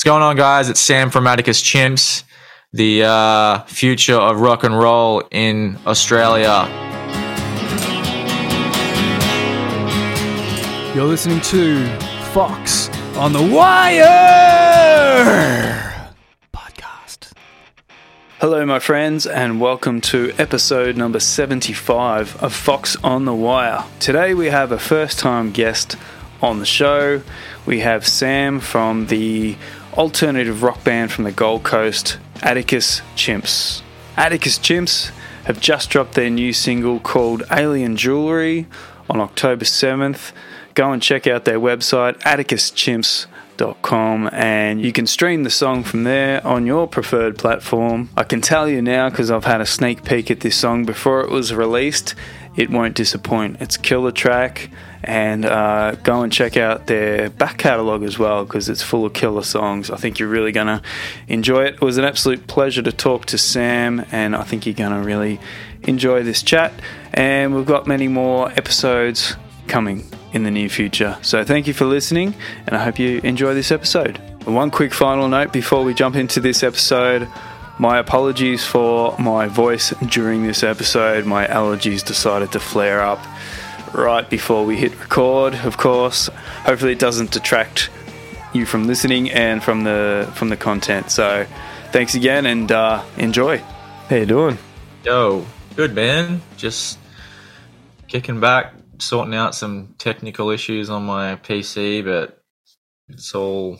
What's going on, guys? It's Sam from Atticus Chimps, the uh, future of rock and roll in Australia. You're listening to Fox on the Wire podcast. Hello, my friends, and welcome to episode number 75 of Fox on the Wire. Today we have a first time guest on the show. We have Sam from the alternative rock band from the Gold Coast, Atticus Chimps. Atticus Chimps have just dropped their new single called Alien Jewelry on October 7th. Go and check out their website, atticuschimps.com, and you can stream the song from there on your preferred platform. I can tell you now because I've had a sneak peek at this song before it was released. It won't disappoint. It's killer track and uh, go and check out their back catalogue as well because it's full of killer songs. I think you're really going to enjoy it. It was an absolute pleasure to talk to Sam, and I think you're going to really enjoy this chat. And we've got many more episodes coming in the near future. So thank you for listening, and I hope you enjoy this episode. one quick final note before we jump into this episode. My apologies for my voice during this episode. My allergies decided to flare up right before we hit record, of course. Hopefully, it doesn't detract you from listening and from the from the content. So, thanks again and uh, enjoy. How you doing? Yo, good man. Just kicking back, sorting out some technical issues on my PC, but it's all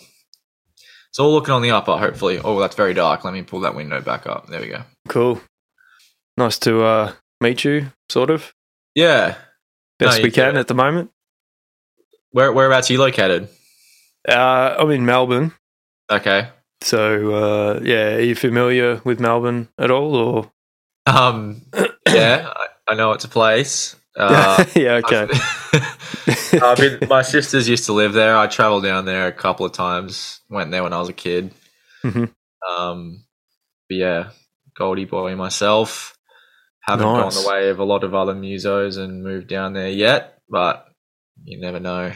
it's all looking on the upper. Hopefully. Oh, that's very dark. Let me pull that window back up. There we go. Cool. Nice to uh, meet you. Sort of. Yeah, best no, we can at the moment. Where whereabouts are you located? Uh, I'm in Melbourne. Okay. So uh, yeah, are you familiar with Melbourne at all, or? Um, yeah, I, I know it's a place. Uh, yeah, okay. I mean, my sisters used to live there. I traveled down there a couple of times. Went there when I was a kid. Mm-hmm. Um, but yeah, Goldie boy myself. Haven't nice. gone the way of a lot of other musos and moved down there yet, but you never know.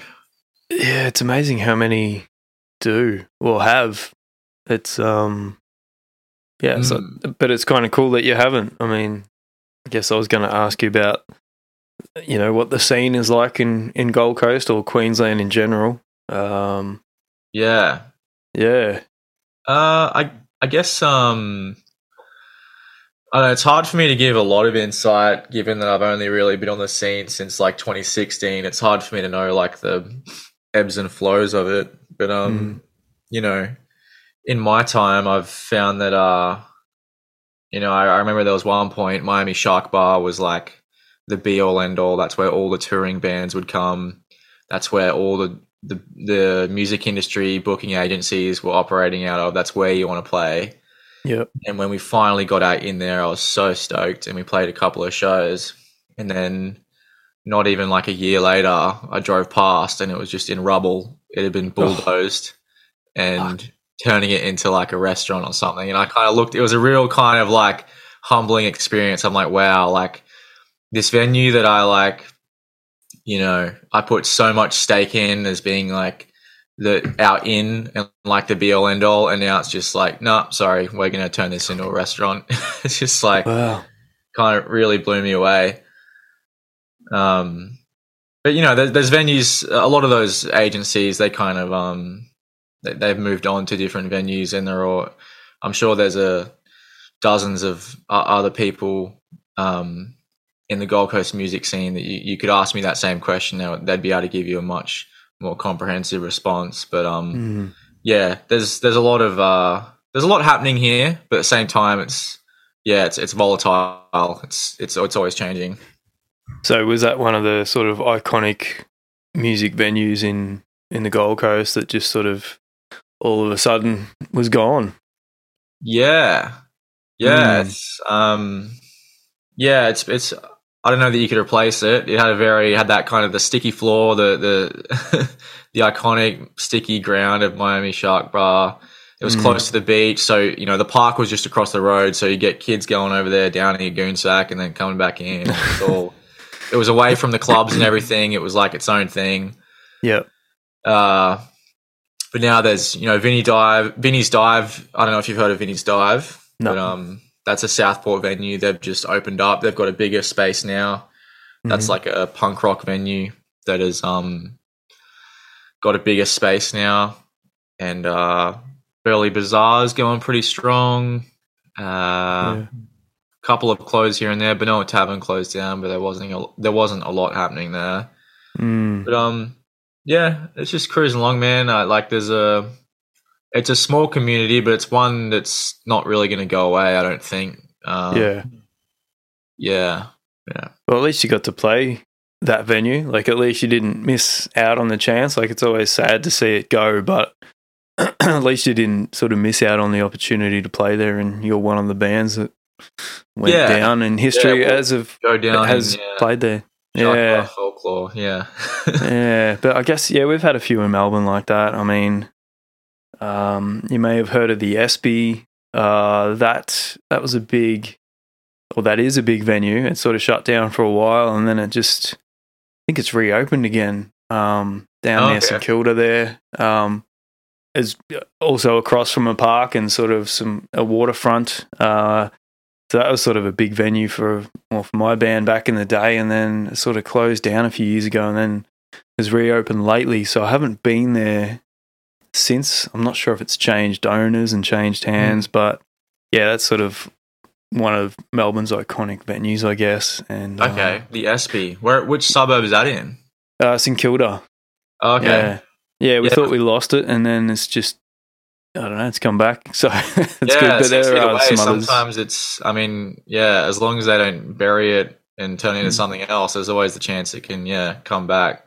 Yeah, it's amazing how many do or have. It's um, yeah, mm. so, but it's kind of cool that you haven't. I mean, I guess I was going to ask you about, you know, what the scene is like in in Gold Coast or Queensland in general. Um, yeah, yeah. Uh, I I guess um, know, it's hard for me to give a lot of insight given that I've only really been on the scene since like 2016. It's hard for me to know like the ebbs and flows of it. But um, mm. you know, in my time, I've found that uh, you know, I, I remember there was one point Miami Shark Bar was like the be all end all. That's where all the touring bands would come. That's where all the the, the music industry booking agencies were operating out of. That's where you want to play Yep. And when we finally got out in there, I was so stoked, and we played a couple of shows. And then, not even like a year later, I drove past, and it was just in rubble. It had been bulldozed, oh. and Fuck. turning it into like a restaurant or something. And I kind of looked. It was a real kind of like humbling experience. I'm like, wow, like this venue that I like, you know, I put so much stake in as being like the our in and like the be all end all, and now it's just like, no, nah, sorry, we're to turn this into a restaurant. it's just like wow. kind of really blew me away. Um, but you know, there's, there's venues. A lot of those agencies, they kind of um, they, they've moved on to different venues, and they're all. I'm sure there's a dozens of other people um, in the Gold Coast music scene that you, you could ask me that same question. They'd be able to give you a much more comprehensive response. But um, mm. yeah, there's there's a lot of uh, there's a lot happening here, but at the same time, it's yeah, it's it's volatile. It's it's it's always changing. So was that one of the sort of iconic music venues in in the Gold Coast that just sort of all of a sudden was gone? Yeah, yeah, mm. it's um, yeah, it's it's I don't know that you could replace it. It had a very had that kind of the sticky floor, the the the iconic sticky ground of Miami Shark Bar. It was mm. close to the beach, so you know the park was just across the road. So you get kids going over there, down in your sack, and then coming back in. It was all. it was away from the clubs and everything. It was like its own thing. Yep. Uh, but now there's you know Vinny Dive, Vinny's Dive. I don't know if you've heard of Vinny's Dive, No. but um, that's a Southport venue. They've just opened up. They've got a bigger space now. That's Mhm. like a punk rock venue that has um got a bigger space now, and uh, Burleigh Bazaar's going pretty strong. Uh, Yeah. couple of closed here and there. Benoit Tavern closed down, but there wasn't a, there wasn't a lot happening there. Mm. But um, yeah, it's just cruising along, man. I, like there's a, it's a small community, but it's one that's not really going to go away. I don't think. Um, yeah. yeah, yeah. Well, at least you got to play that venue. Like, at least you didn't miss out on the chance. Like, it's always sad to see it go, but at least you didn't sort of miss out on the opportunity to play there. And you're one of the bands that went Yeah. down in history Yeah, well, as of Go down. has and, yeah, played there. Yeah. Folklore. Yeah, yeah, but I guess yeah, we've had a few in Melbourne like that. I mean, um, you may have heard of the ESPY. Uh, that that was a big, well, that is a big venue. It sort of shut down for a while, and then it just, I think it's reopened again. Um, down Oh, near okay. St Kilda there. Um, is also across from a park and sort of some a waterfront. Uh, so that was sort of a big venue for well for my band back in the day, and then it sort of closed down a few years ago, and then has reopened lately. So I haven't been there since. I'm not sure if it's changed owners and changed hands, but yeah, that's sort of one of Melbourne's iconic venues, I guess. And uh, okay. The ESPY. Where? Which suburb is that in? uh, St Kilda. Okay. Yeah, yeah. We Yeah. thought we lost it, and then it's just. I don't know. It's come back, so it's yeah, good. But there are away. some others. Sometimes it's. I mean, yeah. As long as they don't bury it and turn it into Mm. something else, there's always the chance it can, yeah, come back.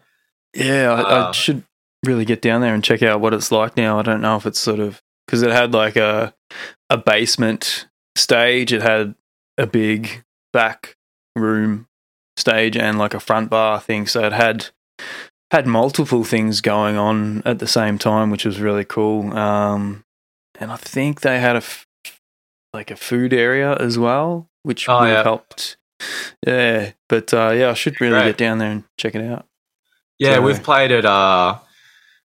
Yeah, I, I Uh, should really get down there and check out what it's like now. I don't know if it's sort of because it had like a a basement stage. It had a big back room stage and like a front bar thing. So it had had multiple things going on at the same time, which was really cool. Um, and I think they had a f- like a food area as well, which Oh, have yeah. helped. Yeah, but uh, yeah, I should really Great. get down there and check it out. Yeah, So- we've played at uh,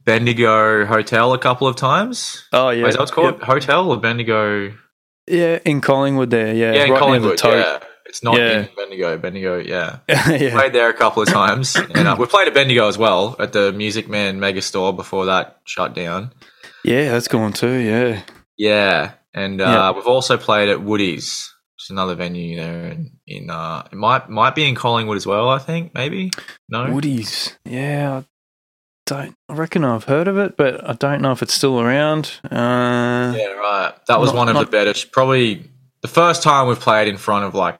Bendigo Hotel a couple of times. Oh yeah, Wait, is that what it's called? Yep. Hotel or Bendigo? Yeah, in Collingwood there. Yeah, Yeah, in right Collingwood. Yeah, it's not Yeah. in Bendigo. Bendigo, yeah. Yeah. Played there a couple of times, and uh, we played at Bendigo as well at the Music Man Mega Store before that shut down. yeah, that's gone too. Yeah, Yeah, and uh, Yeah. we've also played at Woody's, which is another venue there in, in uh, it might might be in Collingwood as well. I think maybe no. Woody's. Yeah, don't. I reckon I've heard of it, but I don't know if it's still around. Uh, Yeah, right. That was Not- one of not- the better. Probably the first time we've played in front of like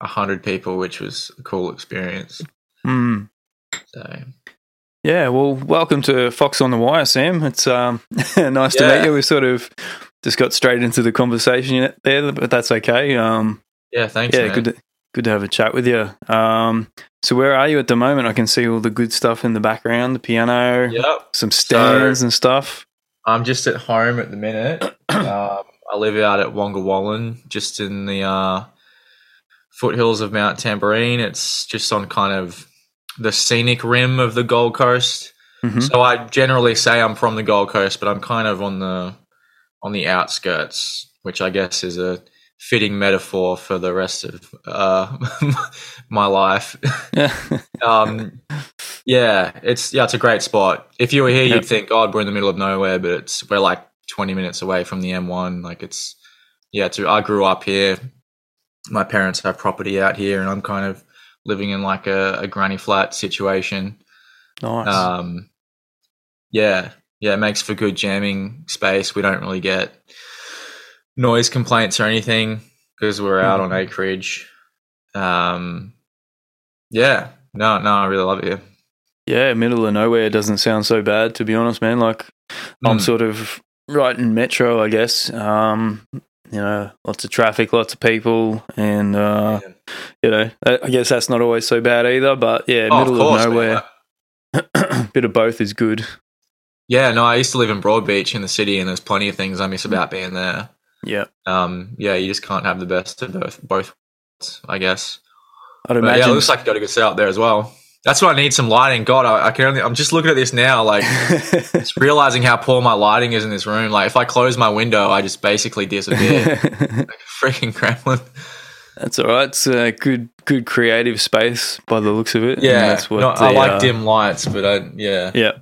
a hundred people, which was a cool experience. hmm. So Yeah. Well, welcome to Fox on the Wire, Sam. It's um nice to meet you. We sort of just got straight into the conversation there, but that's okay. Um, yeah, thanks. yeah, man. good. To, good to have a chat with you. Um, so where are you at the moment? I can see all the good stuff in the background, the piano, Yep. some stands and stuff. I'm just at home at the minute. um, I live out at Wongawallan, just in the uh, foothills of Mount Tamborine. It's just on kind of the scenic rim of the Gold Coast. Mhm. So I generally say I'm from the Gold Coast, but I'm kind of on the on the outskirts, which I guess is a fitting metaphor for the rest of uh, my life. Yeah. um, yeah, it's yeah, it's a great spot. If you were here, Yep. you'd think, "God, we're in the middle of nowhere," but it's we're like 20 minutes away from the M1. Like it's yeah, it's, I grew up here. My parents have property out here, and I'm kind of living in like a, a granny flat situation. nice. Um, yeah, yeah, it makes for good jamming space. We don't really get noise complaints or anything because we're out on acreage. Um, yeah, no, no, I really love it here. yeah, middle of nowhere doesn't sound so bad, to be honest, man. Like I'm Mm. sort of right in metro, I guess. Um, you know, lots of traffic, lots of people, and uh, Yeah. you know, I guess that's not always so bad either. But yeah, Oh, middle of, course, man. nowhere, bit of both is good. Yeah, no, I used to live in Broadbeach in the city, and there's plenty of things I miss about being there. Yeah, Um, yeah, you just can't have the best of both, both, worlds, I guess. I'd But yeah, it looks like you got a good setup there as well. That's why I need some lighting. God, I, I can only. I'm just looking at this now, like just realizing how poor my lighting is in this room. Like if I close my window, I just basically disappear. like freaking gremlin. That's all right. It's a good, good creative space by the looks of it. and Yeah, that's what no, I like uh, dim lights, but I yeah, Yeah,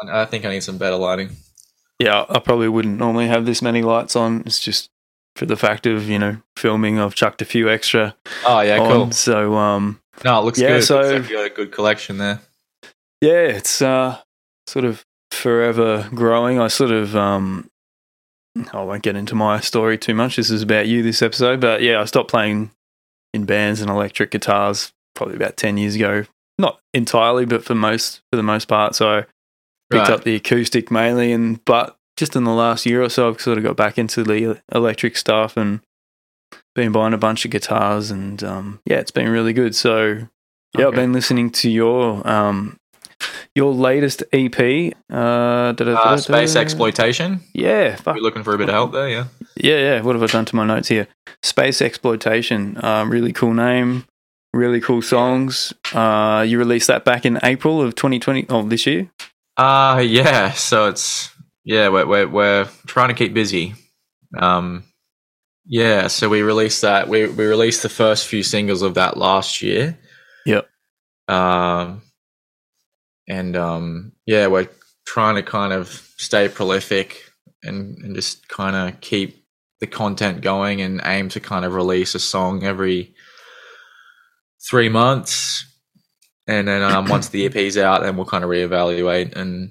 I, I think I need some better lighting. yeah. I probably wouldn't normally have this many lights on. It's just for the fact of you know filming. I've chucked a few extra Oh yeah, on. cool. So um, No, it looks Yeah, good. so- Looks like you got a good collection there. yeah, it's uh sort of forever growing. I sort of um. I won't get into my story too much. This is about you this episode, but yeah, I stopped playing in bands and electric guitars probably about ten years ago. Not entirely, but for most for the most part. So I picked Right. up the acoustic mainly, and but just in the last year or so, I've sort of got back into the electric stuff and been buying a bunch of guitars, and um, yeah, it's been really good. So yeah, I've been listening to your um, your latest EP, uh. Uh, space exploitation. Yeah, fuck. We're looking for a bit of help there. Yeah. Yeah, yeah. What have I done to my notes here? Space Exploitation. Uh, really cool name. Really cool songs. Uh, you released that back in April of 2020. Oh, this year. Uh yeah. So it's yeah, we're we're, we're trying to keep busy. Um, yeah. So we released that. We we released the first few singles of that last year. Yep. Um, and um, yeah, we're trying to kind of stay prolific and and just kind of keep the content going and aim to kind of release a song every three months and then um, once the EP's out, then we'll kind of reevaluate and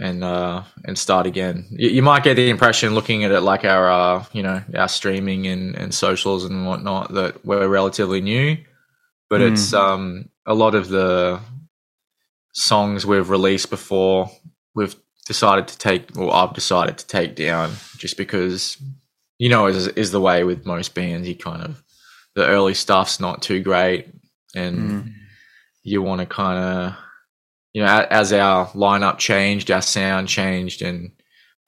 and uh, and start again. You, you might get the impression, looking at it like our uh, you know our streaming and, and socials and whatnot, that we're relatively new, but Mm. it's um, a lot of the songs we've released before. We've decided to take, or I've decided to take down, just because you know is is the way with most bands. You kind of the early stuff's not too great, and Mm. you want to kind of you know as our lineup changed our sound changed and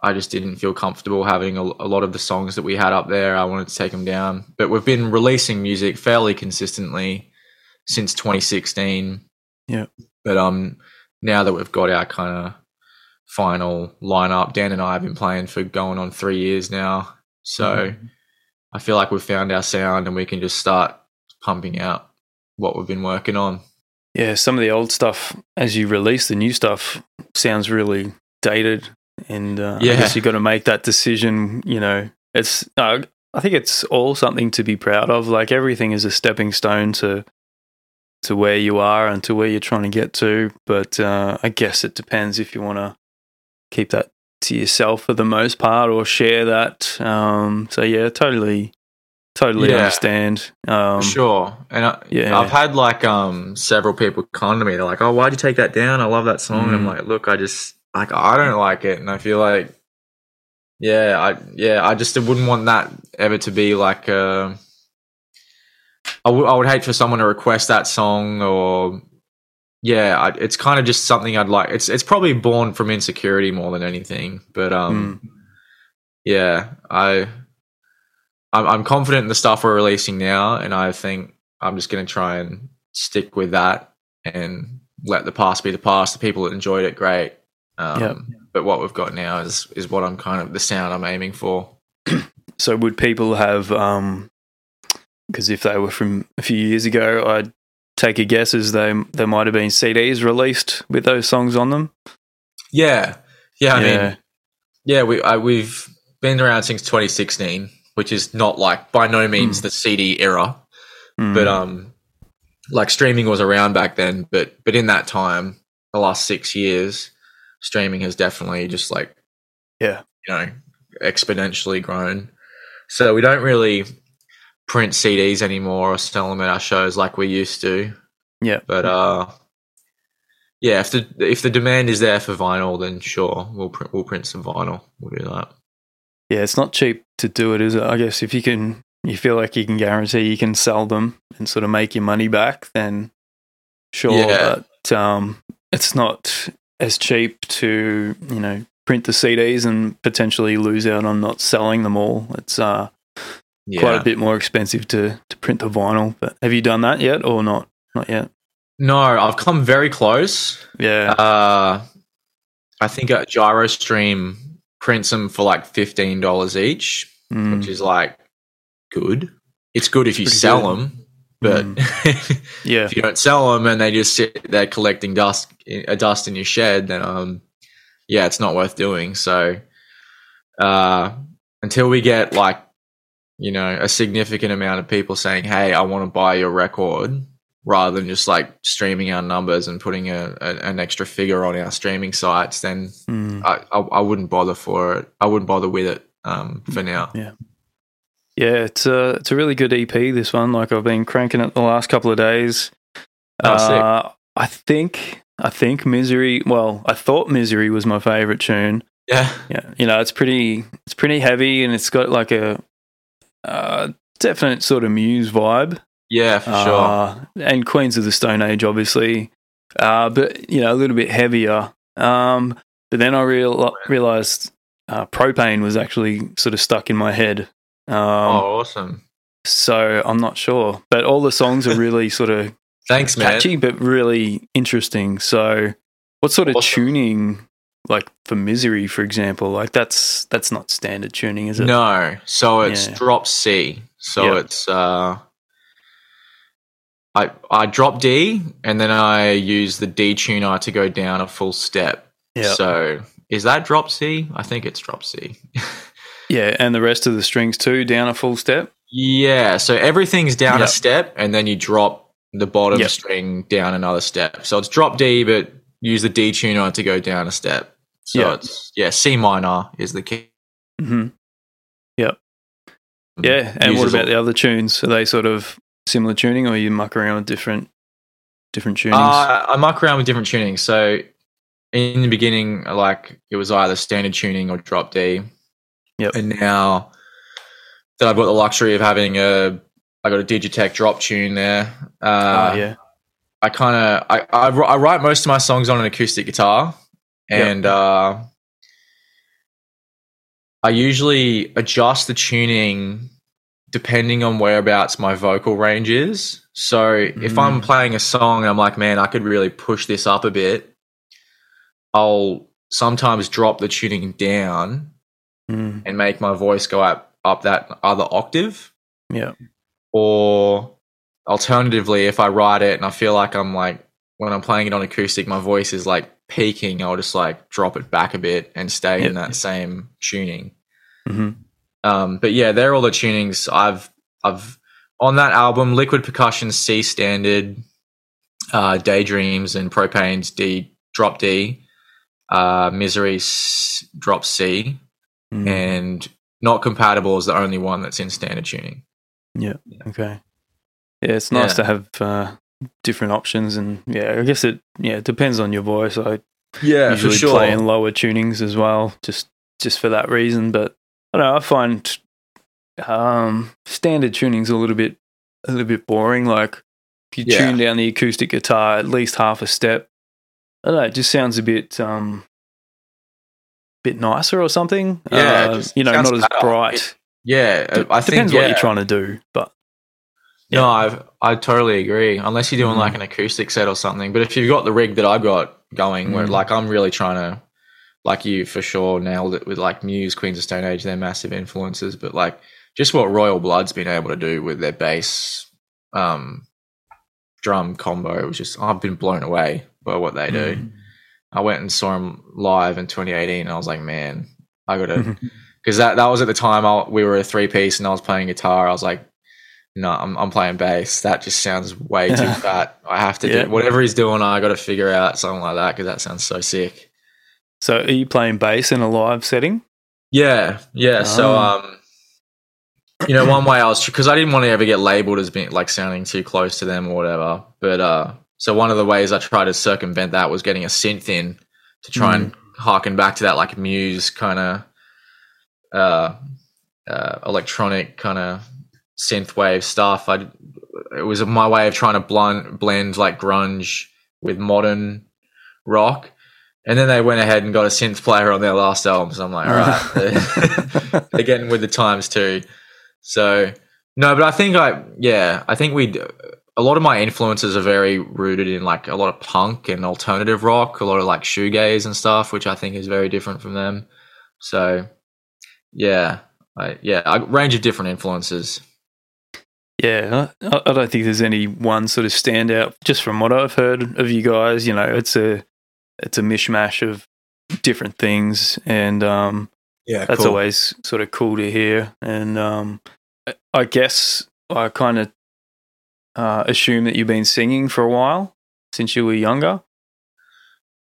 i just didn't feel comfortable having a, a lot of the songs that we had up there. I wanted to take them down. But we've been releasing music fairly consistently since 2016 Yeah. but um now that we've got our kind of final lineup dan and i have been playing for going on three years now. So i feel like we've found our sound and we can just start pumping out what we've been working on Yeah, some of the old stuff, as you release the new stuff, sounds really dated, and uh, I Yeah. guess you got to make that decision. You know, it's uh, I think it's all something to be proud of. Like everything is a stepping stone to to where you are and to where you're trying to get to. But uh, I guess it depends if you want to keep that to yourself for the most part or share that. Um, so yeah, totally, totally Yeah. understand. Um, sure. And I, yeah. I've had like um several people come to me. They're like, "Oh, why'd you take that down? I love that song." And I'm Mm. like, "Look, I just like I don't like it, and I feel like, yeah, I yeah, I just wouldn't want that ever to be like. Uh, I would would hate for someone to request that song or. Yeah, I, it's kind of just something I'd like. It's it's probably born from insecurity more than anything, but um, Mm. yeah, I I'm, I'm confident in the stuff we're releasing now, and I think I'm just going to try and stick with that and let the past be the past. The people that enjoyed it, great. Um, Yep. But what we've got now is is what I'm kind of the sound I'm aiming for. So would people have um because if they were from a few years ago, I'd take a guess as they there might have been CDs released with those songs on them. Yeah, yeah. I yeah. mean, yeah, we I, we've been around since 2016, which is not like by no means Mm. the CD era. Mm. but um like streaming was around back then but but in that time the last six years streaming has definitely just like Yeah. you know exponentially grown so we don't really print cds anymore or sell them at our shows like we used to Yeah. but uh yeah if the if the demand is there for vinyl then sure we'll print we'll print some vinyl we'll do that yeah, it's not cheap to do it, is it? I guess if you can you feel like you can guarantee you can sell them and sort of make your money back, then sure. Yeah. But um it's not as cheap to, you know, print the CDs and potentially lose out on not selling them all. It's uh yeah quite a bit more expensive to to print the vinyl. But have you done that yet or not? Not yet. No, I've come very close. Yeah. Uh, I think a GyroStream prints them for like fifteen dollars each, Mm. which is like good. It's good if you pretty sell good. them, but yeah. if you don't sell them and they just sit there collecting dust, a dust in your shed, then um, yeah, it's not worth doing. So, uh, until we get like, you know, a significant amount of people saying, "Hey, I want to buy your record," rather than just like streaming our numbers and putting a, a an extra figure on our streaming sites, then Mm. I, I I wouldn't bother for it. I wouldn't bother with it um, for now. Yeah, Yeah, it's a it's a really good EP. This one, like I've been cranking it the last couple of days. Oh, uh, I think I think Misery. Well, I thought Misery was my favorite tune. Yeah, Yeah, you know, it's pretty it's pretty heavy and it's got like a uh, definite sort of Muse vibe. Yeah, for sure. Uh, and Queens of the Stone Age, obviously, uh, but you know, a little bit heavier. Um, but then I real realized uh, propane was actually sort of stuck in my head. Um, oh, awesome! so I'm not sure, but all the songs are really sort of Thanks, man. catchy, but really interesting. So, what sort of Awesome. tuning, like for Misery, for example, like that's that's not standard tuning, is it? No, so it's Yeah. drop C. So Yeah. it's uh, I I drop D and then I use the D tuner to go down a full step. Yeah, So is that drop C? I think it's drop C. yeah, and the rest of the strings too down a full step. yeah. So everything's down Yep. a step and then you drop the bottom Yep. string down another step. So it's drop D, but use the D tuner to go down a step. So Yeah. it's yeah, C minor is the key. hmm Yep. Yeah, and what about all- the other tunes? Are they sort of similar tuning, or you muck around with different different tunings? Uh, I muck around with different tunings. So in the beginning, like it was either standard tuning or drop D. Yep. And now that I've got the luxury of having a, I got a Digitech drop tune there. Uh, oh, yeah. I kind of, I, I, I write most of my songs on an acoustic guitar, Yep. and uh, I usually adjust the tuning depending on whereabouts my vocal range is. So if I'm Mm. playing a song and I'm like, man, I could really push this up a bit, I'll sometimes drop the tuning down Mm, and make my voice go up up that other octave. yeah. Or alternatively, if I write it and I feel like I'm like when I'm playing it on acoustic, my voice is like peaking, I'll just like drop it back a bit and stay in that same tuning. hmm Um, but yeah, they're all the tunings I've I've on that album. Liquid Percussion C standard, uh, Daydreams and Propane's D drop D, uh, Misery s- drop C, Mm, and Not Compatible is the only one that's in standard tuning. Yeah. Okay. Yeah, it's nice Yeah. to have uh, different options, and yeah, I guess it yeah it depends on your voice. I Yeah, usually play in lower tunings as well, just just for that reason. But I don't know. I find um, standard tuning's a little bit a little bit boring. Like if you Yeah. tune down the acoustic guitar at least half a step, I don't know. It just sounds a bit um, bit nicer or something. Yeah, Uh, you know, not as bright. It- Yeah, D- I think depends yeah. what you're trying to do, but No, I I totally agree. Unless you're doing Mhm. like an acoustic set or something. But if you've got the rig that I've got going, where Mhm. like I'm really trying to, like you for sure nailed it with like Muse, Queens of Stone Age, they're massive influences. But like just what Royal Blood's been able to do with their bass, um, drum combo was just I've been blown away by what they do. Mm. I went and saw them live in 2018, and I was like, man, I gotta because that that was at the time I, we were a three piece and I was playing guitar. I was like, no, I'm I'm playing bass. That just sounds way too fat. I have to Yeah. do whatever he's doing. I got to figure out something like that because that sounds so sick. So, are you playing bass in a live setting? Yeah, yeah. So Oh. um, you know, one way I was because I didn't want to ever get labeled as being like sounding too close to them or whatever. But uh, so one of the ways I tried to circumvent that was getting a synth in to try and harken back to that like Muse kind of uh, uh, electronic kind of synth wave stuff. I it was my way of trying to blend blend like grunge with modern rock. And then they went ahead and got a synth player on their last album. So I'm like, all right, they're getting with the times too. So no, but I think I yeah, I think we a lot of my influences are very rooted in like a lot of punk and alternative rock, a lot of like shoegaze and stuff, which I think is very different from them. So, yeah, I, yeah, a range of different influences. Yeah, I, I don't think there's any one sort of standout. Just from what I've heard of you guys, you know, it's a it's a mishmash of different things, and um, Yeah, that's always sort of cool to hear. And um, I- I guess I kind of uh, assume that you've been singing for a while since you were younger.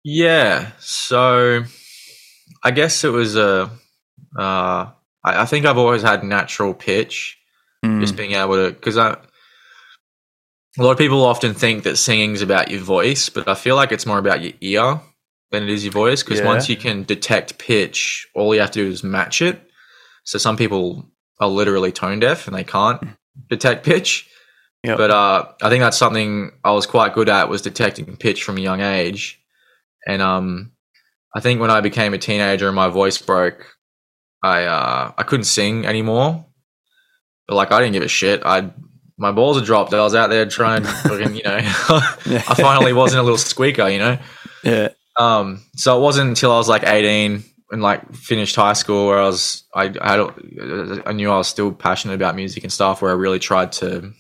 Yeah. So I guess it was a. Uh, I, I think I've always had natural pitch, Mm, just being able to because I. A lot of people often think that singing's about your voice, but I feel like it's more about your ear than it is your voice. Because Yeah. once you can detect pitch, all you have to do is match it. So some people are literally tone deaf and they can't detect pitch. Yep. But uh, I think that's something I was quite good at was detecting pitch from a young age. And um, I think when I became a teenager and my voice broke, I uh, I couldn't sing anymore. But like I didn't give a shit. I my balls had dropped. I was out there trying, fucking, you know. I finally wasn't a little squeaker, you know. yeah, Um, so it wasn't until I was like 18 and like finished high school where I was I I, I knew I was still passionate about music and stuff where I really tried to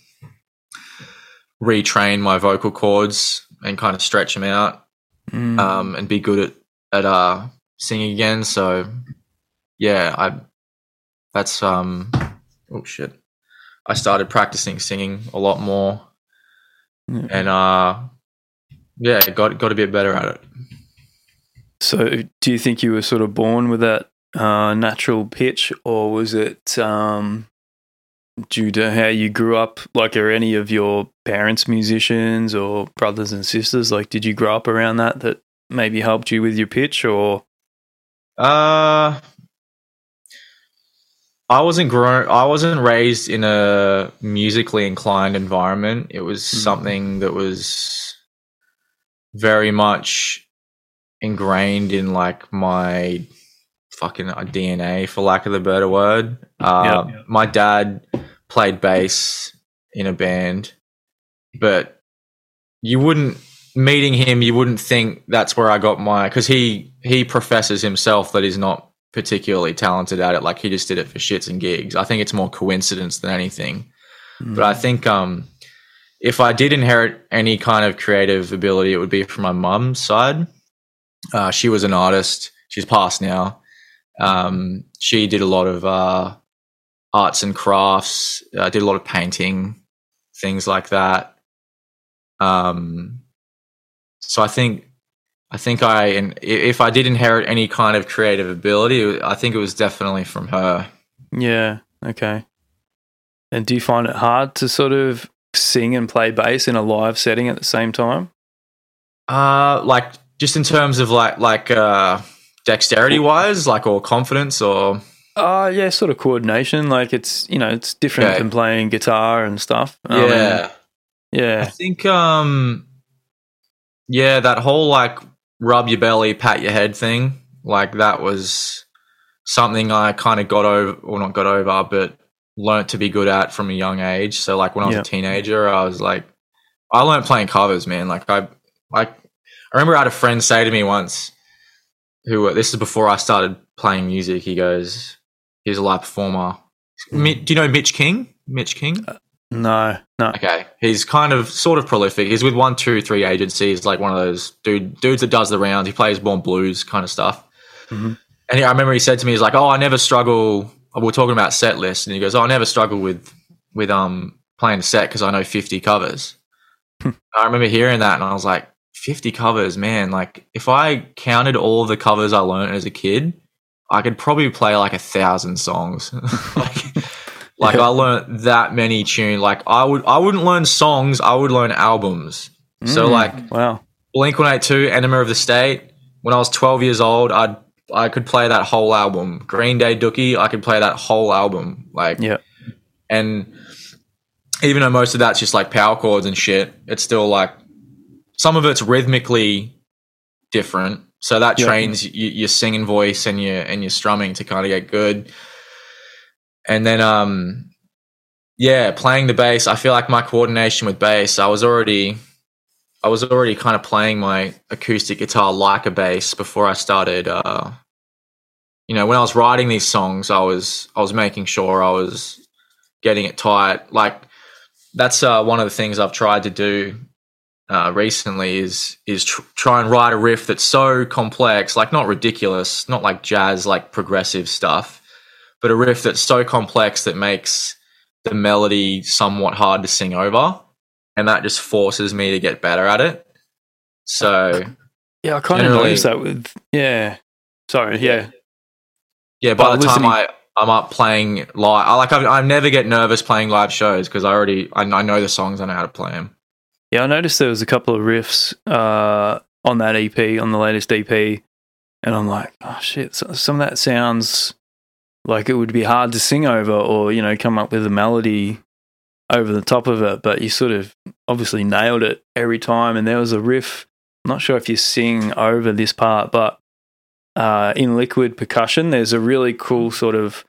retrain my vocal cords and kind of stretch them out Mm, um, and be good at at uh, singing again. So yeah, I that's um oh shit. I started practicing singing a lot more yeah. and uh yeah, got got a bit better at it. So, do you think you were sort of born with that uh, natural pitch, or was it um, due to how you grew up? Like, are any of your parents musicians or brothers and sisters? Like, did you grow up around that that maybe helped you with your pitch, or Uh I wasn't grown I wasn't raised in a musically inclined environment. It was Mhm. something that was very much ingrained in like my fucking DNA for lack of a better word. Uh, Yep. my dad played bass in a band, but you wouldn't meeting him you wouldn't think that's where I got my because he he professes himself that he's not particularly talented at it. Like he just did it for shits and gigs. I think it's more coincidence than anything. But I think um if I did inherit any kind of creative ability it would be from my mum's side uh, she was an artist she's passed now um, she did a lot of uh, arts and crafts uh, did a lot of painting things like that um, so I think I think I and if I did inherit any kind of creative ability, I think it was definitely from her. yeah, okay. And do you find it hard to sort of sing and play bass in a live setting at the same time? Uh like just in terms of like like uh dexterity wise, like or confidence or Uh yeah, sort of coordination. Like it's you know it's different Okay. than playing guitar and stuff. I mean, yeah. I think um yeah, that whole like rub your belly, pat your head thing, like that was something I kind of got over or not got over, but learnt to be good at from a young age. So like when I was Yeah. a teenager, I was like I learned playing covers, man. Like I like I remember I had a friend say to me once who this is before I started playing music, he goes, He's a live performer. Mi- Do you know Mitch King? Mitch King? no, no, Okay, he's kind of sort of prolific. He's with one, two, three agencies, like one of those dude dudes that does the rounds. He plays born blues kind of stuff. Mhm. And he, I remember he said to me, "He's like, oh, I never struggle." We We're talking about set lists, and he goes, "Oh, I never struggle with with um playing a set because I know fifty covers." I remember hearing that, and I was like, 50 covers, man! Like if I counted all the covers I learned as a kid, I could probably play like a thousand songs. like, like. I learned that many tunes. Like I would, I wouldn't learn songs. I would learn albums. So Mm, like wow, Blink One Eight Two, Enema of the State. When I was twelve years old, I'd I could play that whole album. Green Day, Dookie, I could play that whole album. Like yeah, and even though most of that's just like power chords and shit, it's still like some of it's rhythmically different. So that Yeah. trains y- your singing voice and your and your strumming to kind of get good. And then um yeah, playing the bass, I feel like my coordination with bass, I was already I was already kind of playing my acoustic guitar like a bass before I started uh you know, when I was writing these songs, I was I was making sure I was getting it tight. Like that's uh, one of the things I've tried to do uh, recently is is tr- try and write a riff that's so complex, like not ridiculous, not like jazz, like progressive stuff, but a riff that's so complex that makes the melody somewhat hard to sing over, and that just forces me to get better at it. So yeah, I kind of noticed that with yeah. Sorry, yeah, yeah, by the time I I'm up playing live, I like I, I never get nervous playing live shows because I already I, I know the songs, I know how to play them. Yeah. I noticed there was a couple of riffs uh, on that EP, on the latest EP, and I'm like, oh shit, some of that sounds like it would be hard to sing over, or you know, come up with a melody over the top of it. But you sort of obviously nailed it every time. And there was a riff. I'm not sure if you sing over this part, but uh, in liquid percussion, there's a really cool sort of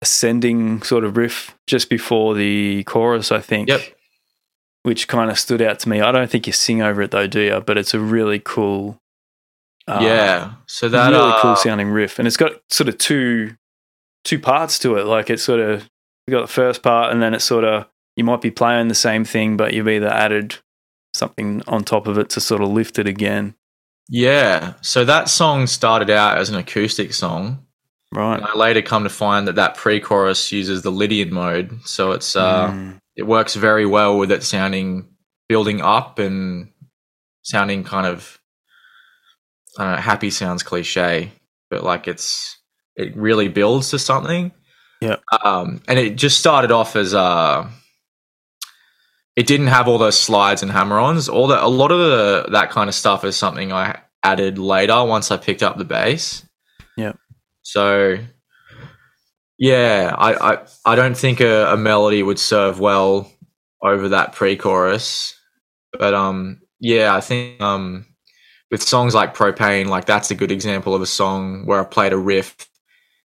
ascending sort of riff just before the chorus, I think. Yep. Which kind of stood out to me. I don't think you sing over it though, do you? But it's a really cool, uh, yeah, so that really uh, cool sounding riff, and it's got sort of two two parts to it. Like it's sort of you got the first part, and then it's sort of you might be playing the same thing, but you've either added something on top of it to sort of lift it again, Yeah. So that song started out as an acoustic song. right? And I later come to find that that pre-chorus uses the Lydian mode, so it's uh, Mm. It works very well with it sounding building up and sounding kind of I don't know, happy sounds cliche, but like it's it really builds to something. Yeah. Um, and it just started off as uh it didn't have all those slides and hammer-ons. All that a lot of the that kind of stuff is something I added later once I picked up the bass. Yeah. So yeah, I, I, I don't think a, a melody would serve well over that pre-chorus, but um, yeah, I think um, with songs like Propane, like that's a good example of a song where I played a riff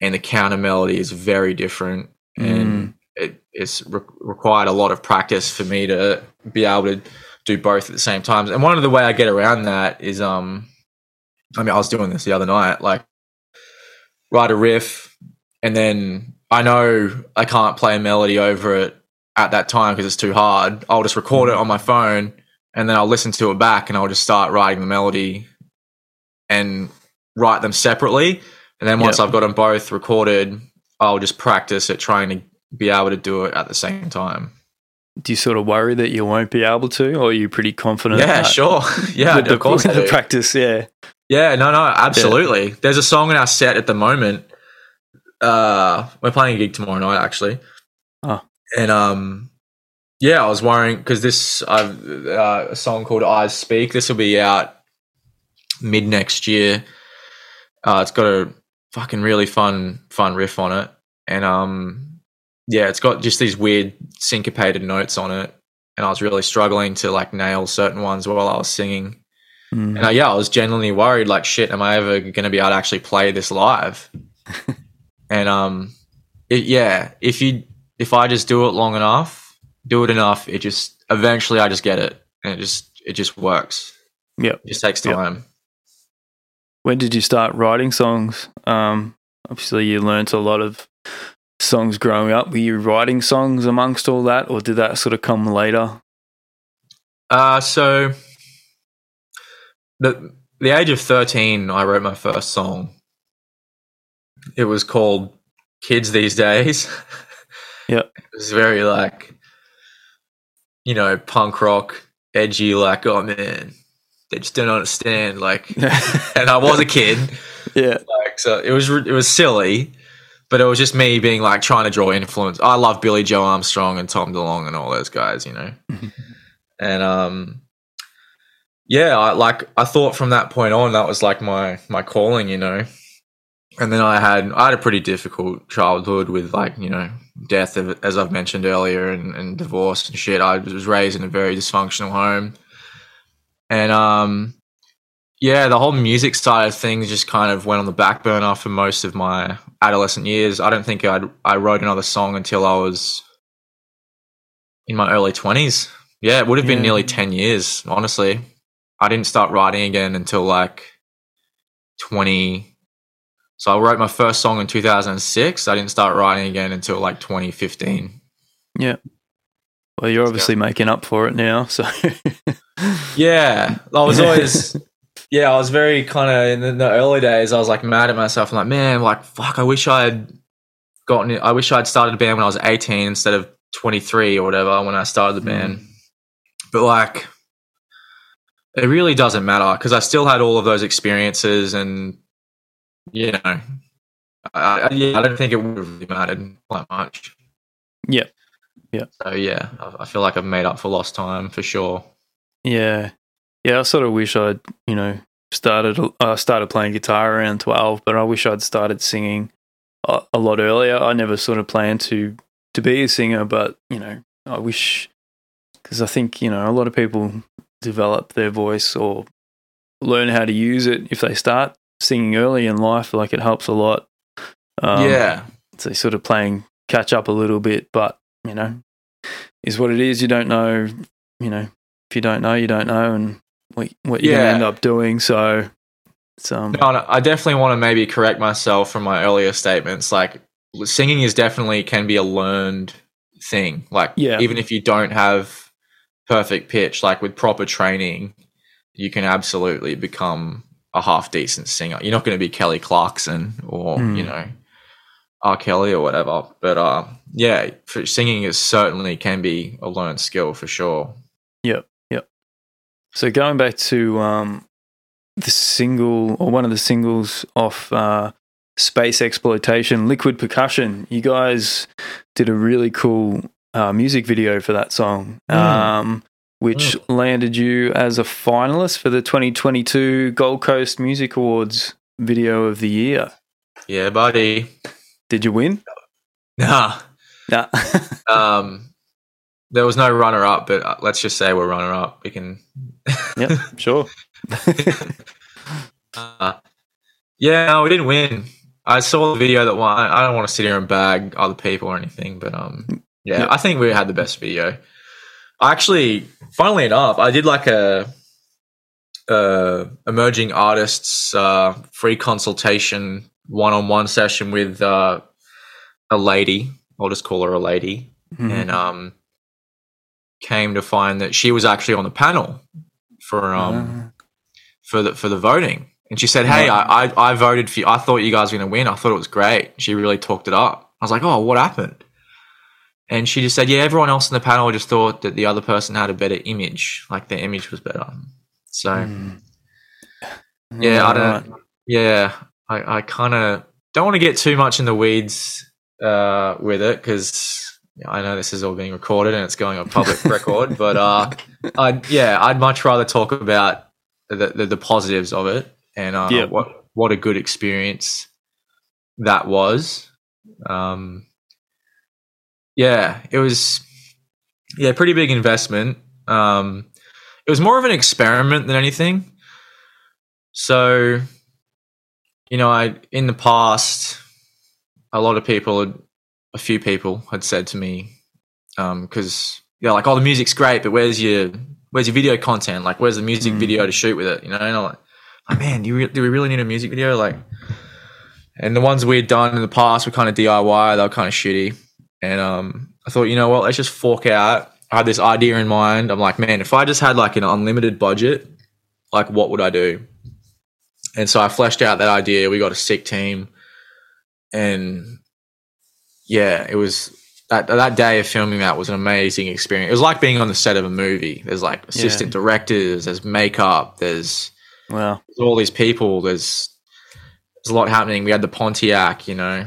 and the counter melody is very different, and it, it's re- required a lot of practice for me to be able to do both at the same time. And one of the way I get around that is um, I mean, I was doing this the other night, like write a riff and then I know I can't play a melody over it at that time because it's too hard. I'll just record it on my phone and then I'll listen to it back and I'll just start writing the melody and write them separately. And then once Yeah. I've got them both recorded, I'll just practice at trying to be able to do it at the same time. Do you sort of worry that you won't be able to, or are you pretty confident? Yeah, sure. yeah, with the, of course. With the practice, yeah. Yeah, no, no, absolutely. There's a song in our set at the moment. Uh, we're playing a gig tomorrow night, actually. Oh. And um, yeah, I was worrying because this I've uh, a song called "Eyes Speak." This will be out mid next year. Uh, it's got a fucking really fun, fun riff on it, and um, yeah, it's got just these weird syncopated notes on it, and I was really struggling to like nail certain ones while I was singing. Mm. And uh, yeah, I was genuinely worried, like, shit, am I ever going to be able to actually play this live? and um, it, yeah, if you if I just do it long enough, do it enough, it just eventually I just get it, and it just it just works. Yeah, It just takes Yep. time. When did you start writing songs? Um, obviously, you learnt a lot of songs growing up. Were you writing songs amongst all that, or did that sort of come later? Uh, so the the age of thirteen, I wrote my first song. It was called "Kids These Days." Yep. it was very like, you know, punk rock, edgy. Like, oh man, they just don't understand. Like, and I was a kid, yeah, like, so it was it was silly. But it was just me being like trying to draw influence. I love Billie Joe Armstrong and Tom DeLonge and all those guys, you know and um yeah I, like i thought from that point on that was like my my calling you know and then i had i had a pretty difficult childhood with like you know death of- as i've mentioned earlier and, and divorce and shit i was raised in a very dysfunctional home and um yeah the whole music side of things just kind of went on the back burner for most of my adolescent years i don't think i i wrote another song until i was in my early twenties. Yeah, it would have been Yeah. nearly ten years. Honestly, I didn't start writing again until like twenty. So I wrote my first song in two thousand and six. I didn't start writing again until like twenty fifteen. Yeah. Well, you're obviously making up for it now. So Yeah, I was always. yeah, I was very kind of in the, the early days. I was like mad at myself. I'm like, man, like fuck. I wish I had gotten. it. I wish I'd started a band when I was 18 instead of 23 or whatever when I started the hmm. band. But like, it really doesn't matter because I still had all of those experiences, and you know, I, I, yeah, I don't think it would have really mattered that much. Yeah. Yeah. So yeah, I, I feel like I've made up for lost time for sure. yeah, yeah. I sort of wish I'd you know started. I started playing guitar around twelve, but I wish I'd started singing a, a lot earlier. I never sort of planned to to be a singer, but you know, I wish because I think you know a lot of people develop their voice or learn how to use it if they start singing early in life. Like it helps a lot. Um, yeah, so sort of playing catch up a little bit, but you know, is what it is. You don't know, you know, if you don't know, you don't know, and what what you're Yeah. gonna end up doing. So it's um, No, no, I definitely want to maybe correct myself from my earlier statements. Like singing is definitely can be a learned thing. Like Yeah. even if you don't have perfect pitch, like with proper training, you can absolutely become a half decent singer. You're not going to be Kelly Clarkson or Hmm. you know R. Kelly or whatever. But uh, yeah, for singing is certainly can be a learned skill for sure. Yep, yep. So going back to um, the single or one of the singles off uh, Space Exploitation, Liquid Percussion. You guys did a really cool uh, music video for that song. Mm. Um, which landed you as a finalist for the 2022 Gold Coast Music Awards Video of the Year. Yeah, buddy. Did you win? Nah. Nah. Um, there was no runner up, but uh, let's just say we're runner up. We can. yep, sure. uh, yeah, no, we didn't win. I saw the video that won. I don't want to sit here and bag other people or anything, but um, yeah, Yeah. I think we had the best video. I actually, funnily enough, I did like a, uh emerging artists uh, free consultation one on one session with uh, a lady. I'll just call her a lady Mhm. and um, came to find that she was actually on the panel for um for the for the voting. And she said, "Hey, I, I I voted for you. I thought you guys were going to win. I thought it was great." She really talked it up. I was like, "Oh, what happened?" And she just said, "Yeah, everyone else in the panel just thought that the other person had a better image, like their image was better." So Mm. yeah, I don't. Yeah, I, I kind of don't want to get too much in the weeds uh, with it because I know this is all being recorded and it's going on public record. But uh, I'd yeah, I'd much rather talk about the the, the positives of it and uh, Yeah. what what a good experience that was. Um, yeah, it was. Yeah, pretty big investment. Um, it was more of an experiment than anything. So, you know, I in the past, a lot of people, had, a few people had said to me, because yeah, like, oh, the music's great, but where's your where's your video content? Like, where's the music Mm. video to shoot with it? You know, and I'm like, oh, man, do, you re- do we really need a music video? Like, and the ones we had done in the past were kind of DIY. They were kind of shitty, and um, I thought, you know what, let's just fork out. I had this idea in mind. I'm like, man, if I just had like an unlimited budget, like, what would I do? And so I fleshed out that idea. We got a sick team, and yeah, it was that that day of filming that was an amazing experience. It was like being on the set of a movie. There's like assistant directors, there's makeup, there's, Wow. there's all these people. There's there's a lot happening. We had the Pontiac, you know,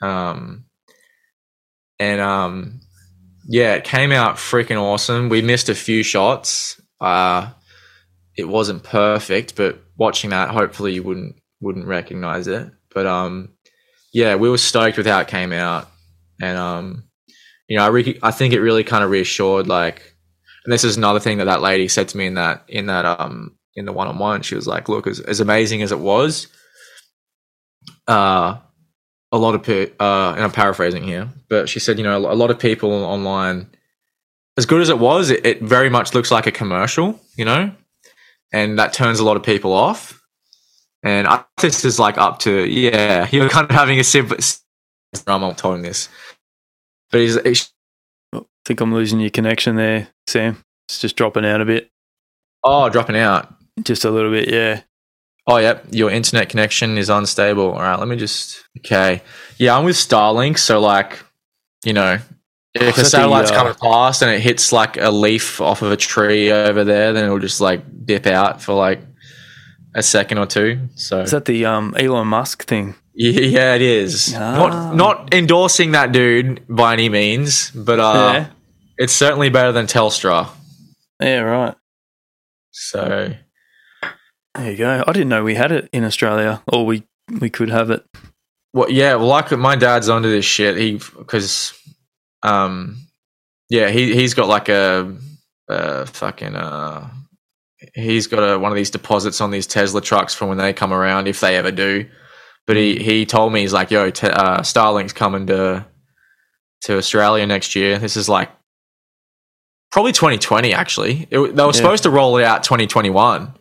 um, and um, yeah, it came out freaking awesome. We missed a few shots. Uh, it wasn't perfect, but watching that, hopefully you wouldn't wouldn't recognize it. But um, yeah, we were stoked with how it came out, and um, you know, I re- I think it really kind of reassured like, and this is another thing that that lady said to me in that in that um in the one on one. She was like, "Look, as as amazing as it was, uh, a lot of pe- uh, and I'm paraphrasing here, but she said, you know, a lot of people online." as good as it was, it, it very much looks like a commercial, you know, and that turns a lot of people off. And I this is like up to yeah, you're kind of having a simple. I'm not telling this, but he's, he's I think I'm losing your connection there, Sam. It's just dropping out a bit. oh dropping out. Just a little bit, yeah. Oh, yep. Your internet connection is unstable. All right, let me just. Okay. Yeah, I'm with Starlink. So, like, you know, if that a the, satellite's uh, coming past and it hits like a leaf off of a tree over there, then it'll just like dip out for like a second or two. So, Is that the um, Elon Musk thing? yeah, yeah, it is. Ah. Not not endorsing that dude by any means, but uh, yeah. it's certainly better than Telstra. Yeah, right. So, There you go. I didn't know we had it in Australia, or we we could have it. Well, yeah, well, like my dad's onto this shit. He because, um, yeah, he he's got like a, a fucking uh, he's got a one of these deposits on these Tesla trucks from when they come around, if they ever do. But he he told me he's like, yo, te- uh, Starlink's coming to to Australia next year. This is like probably 2020 actually. It, they were Yeah. supposed to roll it out 2021.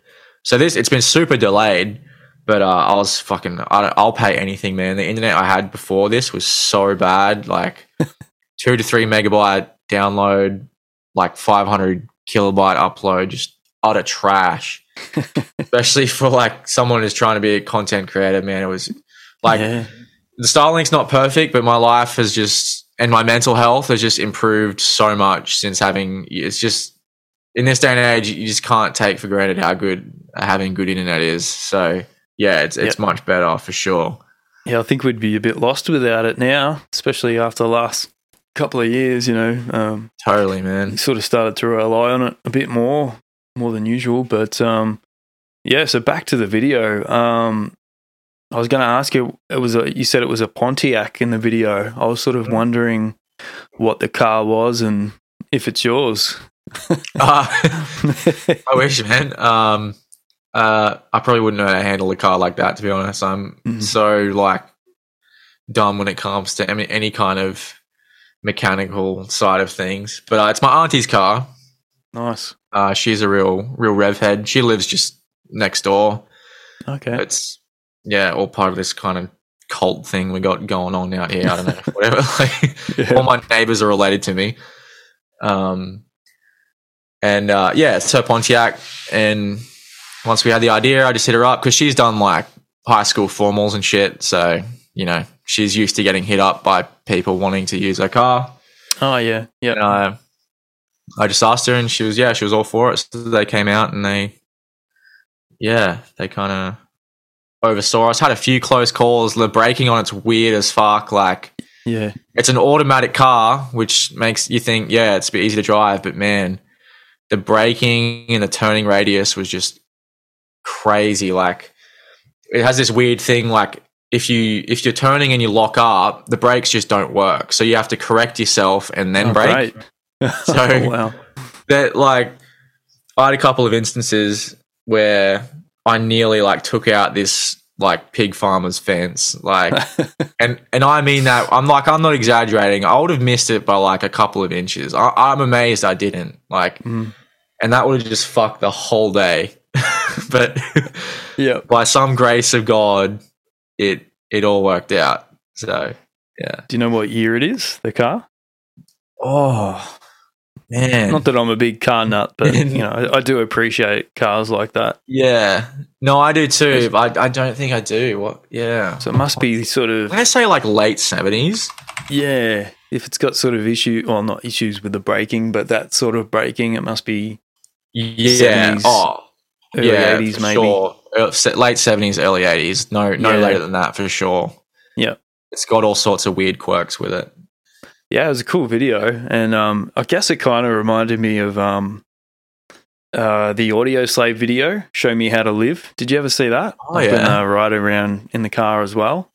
So this it's been super delayed. But uh, I was fucking. I don't, I'll pay anything, man. The internet I had before this was so bad, like two to three megabyte download, like five hundred kilobyte upload, just utter trash. Especially for like someone who's trying to be a content creator, man. It was like yeah. the Starlink's not perfect, but my life has just and my mental health has just improved so much since having. It's just in this day and age, you just can't take for granted how good having good internet is. So yeah, it's it's much better for sure. Yeah, I think we'd be a bit lost without it now, especially after the last couple of years. You know, um, Totally, we man. sort of started to rely on it a bit more, more than usual. But um, yeah, so back to the video. Um, I was going to ask you. It was a, you said it was a Pontiac in the video. I was sort of wondering what the car was and if it's yours. Uh, I wish, man. Um, uh, I probably wouldn't know how to handle a car like that. To be honest, I'm Mhm. so like dumb when it comes to any, any kind of mechanical side of things. But uh, it's my auntie's car. nice. Uh, she's a real, real rev head. She lives just next door. Okay. It's yeah, all part of this kind of cult thing we got going on out here. I don't know, whatever. Like, all my neighbors are related to me. Um, and uh, yeah, so Pontiac. And once we had the idea, I just hit her up because she's done like high school formals and shit. So you know, she's used to getting hit up by people wanting to use her car. Oh yeah. Yeah. And uh, I just asked her, and she was yeah, she was all for it. So they came out and they, yeah, they kind of oversaw us. Had a few close calls. The braking on it's weird as fuck. Like Yeah. it's an automatic car, which makes you think, yeah, it's a bit easy to drive. But man, the braking and the turning radius was just crazy. Like it has this weird thing. Like if you if you're turning and you lock up, the brakes just don't work. So you have to correct yourself and then Oh, brake. So- Oh, wow. That like I had a couple of instances where I nearly like took out this like pig farmer's fence. Like and and I mean that I'm like I'm not exaggerating. I would have missed it by like a couple of inches. I, I'm amazed I didn't. Like, Mm. and that would have just fucked the whole day. but yeah. by some grace of God, it it all worked out. So yeah. Do you know what year it is? The car? Oh man. Not that I'm a big car nut, but you know, I, I do appreciate cars like that. yeah. No, I do too. But I, I don't think I do. What? Yeah. So it must be sort of gonna say like late seventies. yeah. If it's got sort of issue, well, not issues with the braking, but that sort of braking, it must be Yeah. 70s, Oh, early yeah, 80s for maybe. Sure. Uh, Late seventies, early eighties. No, no Yeah. later than that for sure. Yeah. It's got all sorts of weird quirks with it. Yeah, it was a cool video, and um, I guess it kind of reminded me of um, uh, the Audioslave video, "Show Me How to Live." Did you ever see that? Oh, when yeah. they ride around in the car as well.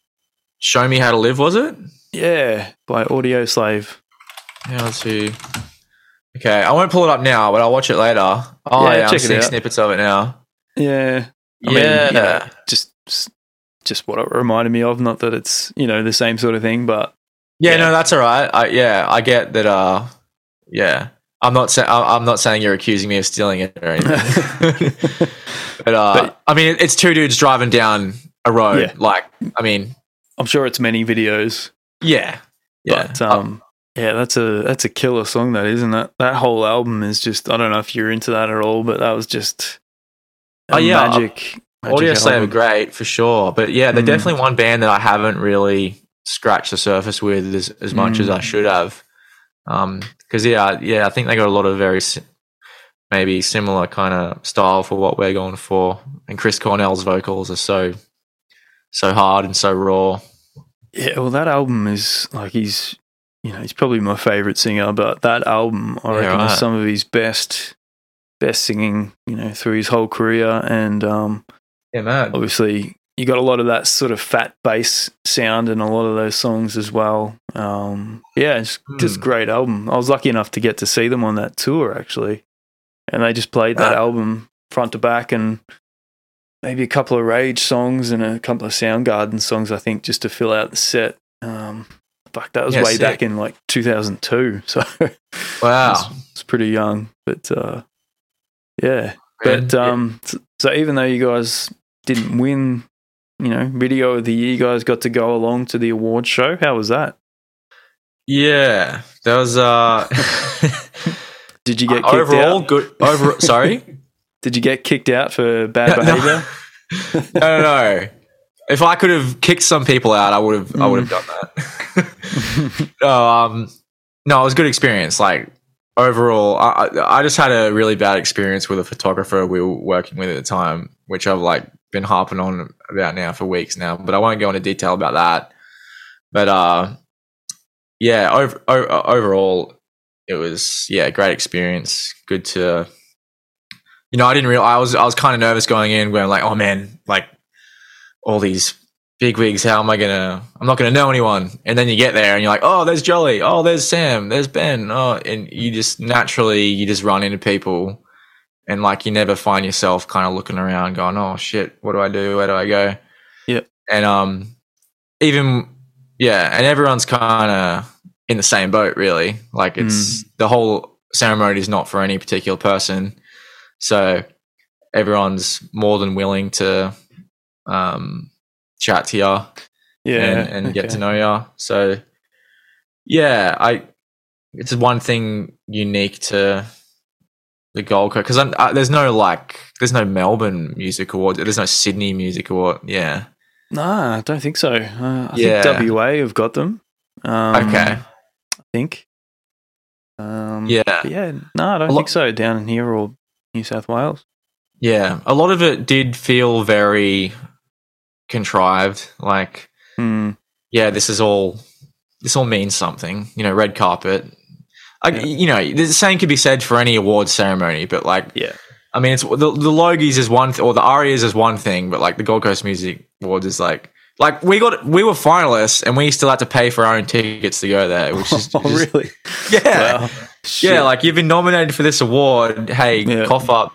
Show me how to live. Was it? Yeah, by Audio Slave. Yeah. Let's see. Okay, I won't pull it up now, but I'll watch it later. Oh Yeah, yeah, I'm seeing snippets of it now. Yeah, I mean, yeah. you know, just just what it reminded me of. Not that it's you know the same sort of thing, but Yeah, Yeah. no, that's all right. I, yeah, I get that. Uh, yeah, I'm not saying I'm not saying you're accusing me of stealing it or anything. but, uh, But- I mean, it's two dudes driving down a road. Yeah. Like, I mean, I'm sure it's many videos, yeah, yeah. but um, yeah, that's a that's a killer song. That isn't that that whole album is just. I don't know if you're into that at all, but that was just. Oh, yeah, magic. magic Audioslave are great for sure, but yeah, they're Mm. definitely one band that I haven't really scratched the surface with as, as much as Mm. I should have. Um, because yeah, yeah, I think they got a lot of very maybe similar kind of style for what we're going for, and Chris Cornell's vocals are so so hard and so raw. Yeah, well, that album is like he's, you know, he's probably my favorite singer. But that album, I Yeah, reckon, is some of his best, best singing. You know, through his whole career, and um, Yeah, man. obviously you got a lot of that sort of fat bass sound in a lot of those songs as well. Um, yeah, it's just Hmm. great album. I was lucky enough to get to see them on that tour actually, and they just played that Ah. album front to back and maybe a couple of Rage songs and a couple of Soundgarden songs, I think, just to fill out the set. Um, fuck, that was Yeah, way sick. back in like 2002, so Wow. it's pretty young, but uh, yeah. But um, so even though you guys didn't win, you know, video of the year, you guys got to go along to the award show. How was that? yeah, that was uh Did you get kicked overall out? good. Over, sorry. Did you get kicked out for bad behavior? no, no, no. If I could have kicked some people out, I would have. I would have done that. no, um, no, it was a good experience. Like overall, I, I I just had a really bad experience with a photographer we were working with at the time, which I've like been harping on about now for weeks now. But I won't go into detail about that. But uh, yeah, over, o- overall, it was yeah, great experience. Good to you know, I didn't real. I was I was kind of nervous going in, going like, oh man, like all these big wigs. How am I gonna? I'm not gonna know anyone. And then you get there and you're like, oh, there's Jolly. Oh, there's Sam. There's Ben. Oh, and you just naturally you just run into people, and like you never find yourself kind of looking around, going, oh shit, what do I do? Where do I go? Yeah. And um, even yeah, and everyone's kind of in the same boat, really. Like it's the whole ceremony is not for any particular person. So everyone's more than willing to um, chat to you yeah, and, and get to know you. So yeah, I it's one thing unique to the Gold Coast because uh, there's no like there's no Melbourne Music Award, there's no Sydney Music Award. Yeah, Nah, I don't think so. Uh, I Yeah. think WA have got them. Um, Okay. I think. Um, yeah, yeah, no, I don't think so. Down in here or New South Wales. yeah. A lot of it did feel very contrived. Like Hmm. yeah, this is all this all means something. You know, red carpet. I, Yeah. You know, the same could be said for any award ceremony, but like, Yeah. I mean, it's the, the Logies is one, th- or the Arias is one thing, but like the Gold Coast Music Awards is like, like we got we were finalists and we still had to pay for our own tickets to go there, which is oh, just- really? yeah, Wow. Yeah. Like you've been nominated for this award. Hey, Yeah. cough up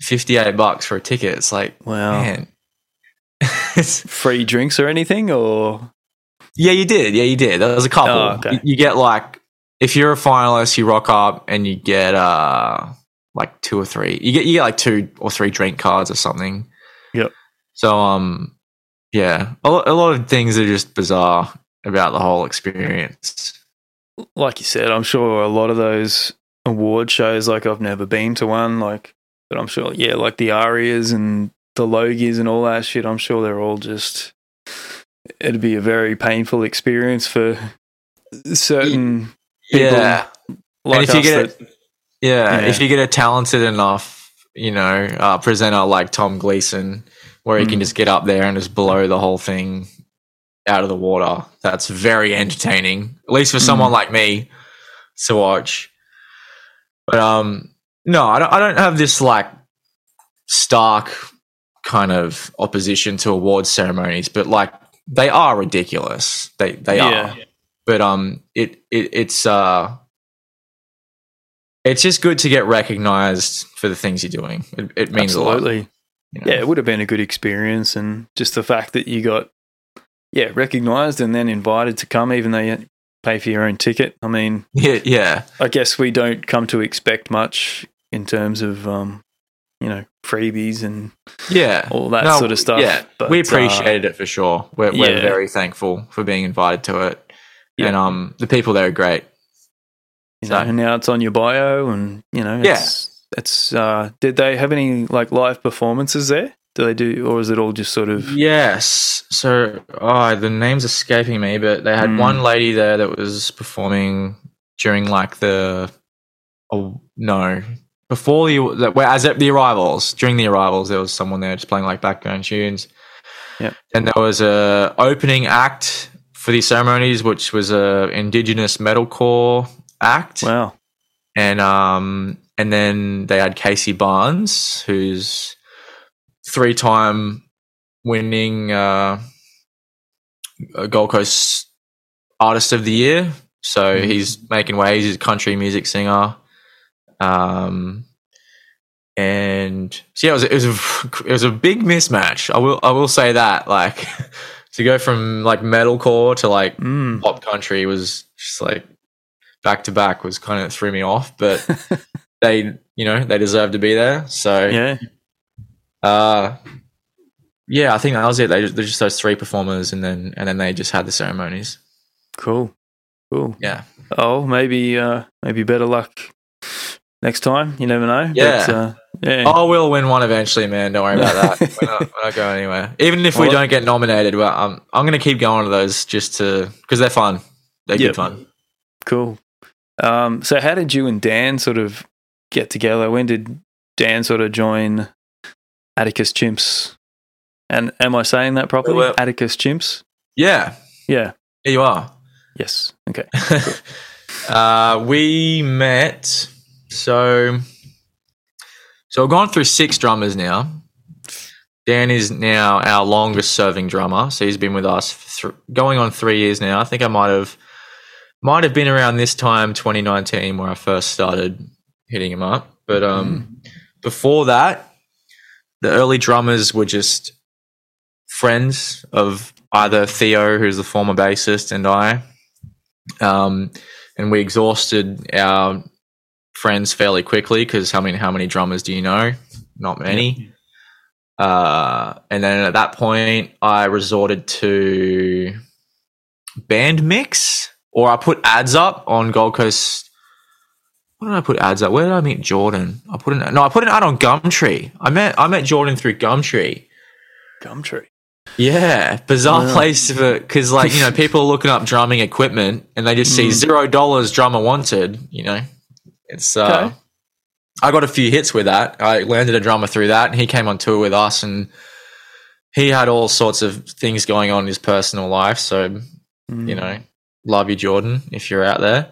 fifty eight bucks for a ticket. It's like, wow. man. Free drinks or anything, or Yeah, you did. Yeah, you did. There was a couple. Oh, okay. you, you get like if you're a finalist, you rock up and you get uh like two or three. You get you get like two or three drink cards or something. Yep. So um, yeah, a a lot of things are just bizarre about the whole experience. like you said, I'm sure a lot of those award shows, like I've never been to one, like, but I'm sure, yeah, like the Arias and the Logies and all that shit. I'm sure they're all just. It'd be a very painful experience for certain people Yeah, like and if you get that- yeah, Yeah. if you get a talented enough, you know, uh, presenter like Tom Gleeson, where he can Mm. just get up there and just blow the whole thing out of the water. That's very entertaining, at least for someone like me to watch. But um, no, I don't. I don't have this like stark kind of opposition to awards ceremonies, but like they are ridiculous. They they Yeah. are. But um, it, it it's uh, it's just good to get recognized for the things you're doing. It, it means a lot. absolutely. you know? Yeah, it would have been a good experience, and just the fact that you got, yeah, recognized and then invited to come, even though you pay for your own ticket. I mean, Yeah, yeah, I guess we don't come to expect much in terms of, um, you know, freebies and yeah. all that No, sort of stuff. Yeah, But, we uh, appreciated it for sure. We're, we're yeah. very thankful for being invited to it, Yeah. and um, the people there are great. you know, So- and now it's on your bio, and you know, Yeah. it's, it's. Uh, did they have any like live performances there? Do they do, or is it all just sort of? Yes. So, oh, the name's escaping me, but they had Mm. one lady there that was performing during like the, oh no, before the, the well, as at the arrivals during the arrivals, there was someone there just playing like background tunes. Yep. And there was a opening act for these ceremonies, which was a indigenous metalcore act. Wow. and um and then they had Casey Barnes, who's three time winning uh, uh, Gold Coast Artist of the Year. So Mhm. he's making waves. He's a country music singer. Um, and so yeah, it was, it was a, it was a big mismatch. I will I will say that like to go from like metalcore to like Mm. pop country was just like back to back was kind of threw me off, but they, you know, they deserve to be there. So, Yeah. uh, yeah, I think that was it. They just, they're just those three performers, and then and then they just had the ceremonies. Cool. Cool. Yeah, Oh, maybe uh maybe better luck next time. You never know. Yeah. But, uh, yeah. oh, we'll win one eventually, man. Don't worry about that. we're, not, we're not going anywhere. Even if we Well- don't get nominated, well, I'm I'm gonna keep going to those just to because they're fun. They're Yep. good fun. Cool. Um, so how did you and Dan sort of get together? When did Dan sort of join Atticus Chimps? And am I saying that properly? Well- Atticus Chimps? Yeah, Yeah. here you are. Yes. Okay. uh, we met. So, so I've gone through six drummers now. Dan is now our longest serving drummer. So he's been with us for th- going on three years now. I think I might have might have been around this time, 2019, where I first started hitting him up. But um, before that, the early drummers were just friends of either Theo, who's the former bassist, and I. Um, and we exhausted our friends fairly quickly because how many how many drummers do you know? Not many. Uh, and then at that point, I resorted to Bandmix, or I put ads up on Gold Coast. What did I put ads up? Where did I meet Jordan? I put an no, I put an ad on Gumtree. I met I met Jordan through Gumtree. Gumtree. Yeah, bizarre Yeah. place for because like you know people are looking up drumming equipment and they just see Mm. zero dollars drummer wanted. You know, it's uh, Okay. I got a few hits with that. I landed a drummer through that, and he came on tour with us, and he had all sorts of things going on in his personal life. So Mm. you know, love you, Jordan, if you're out there.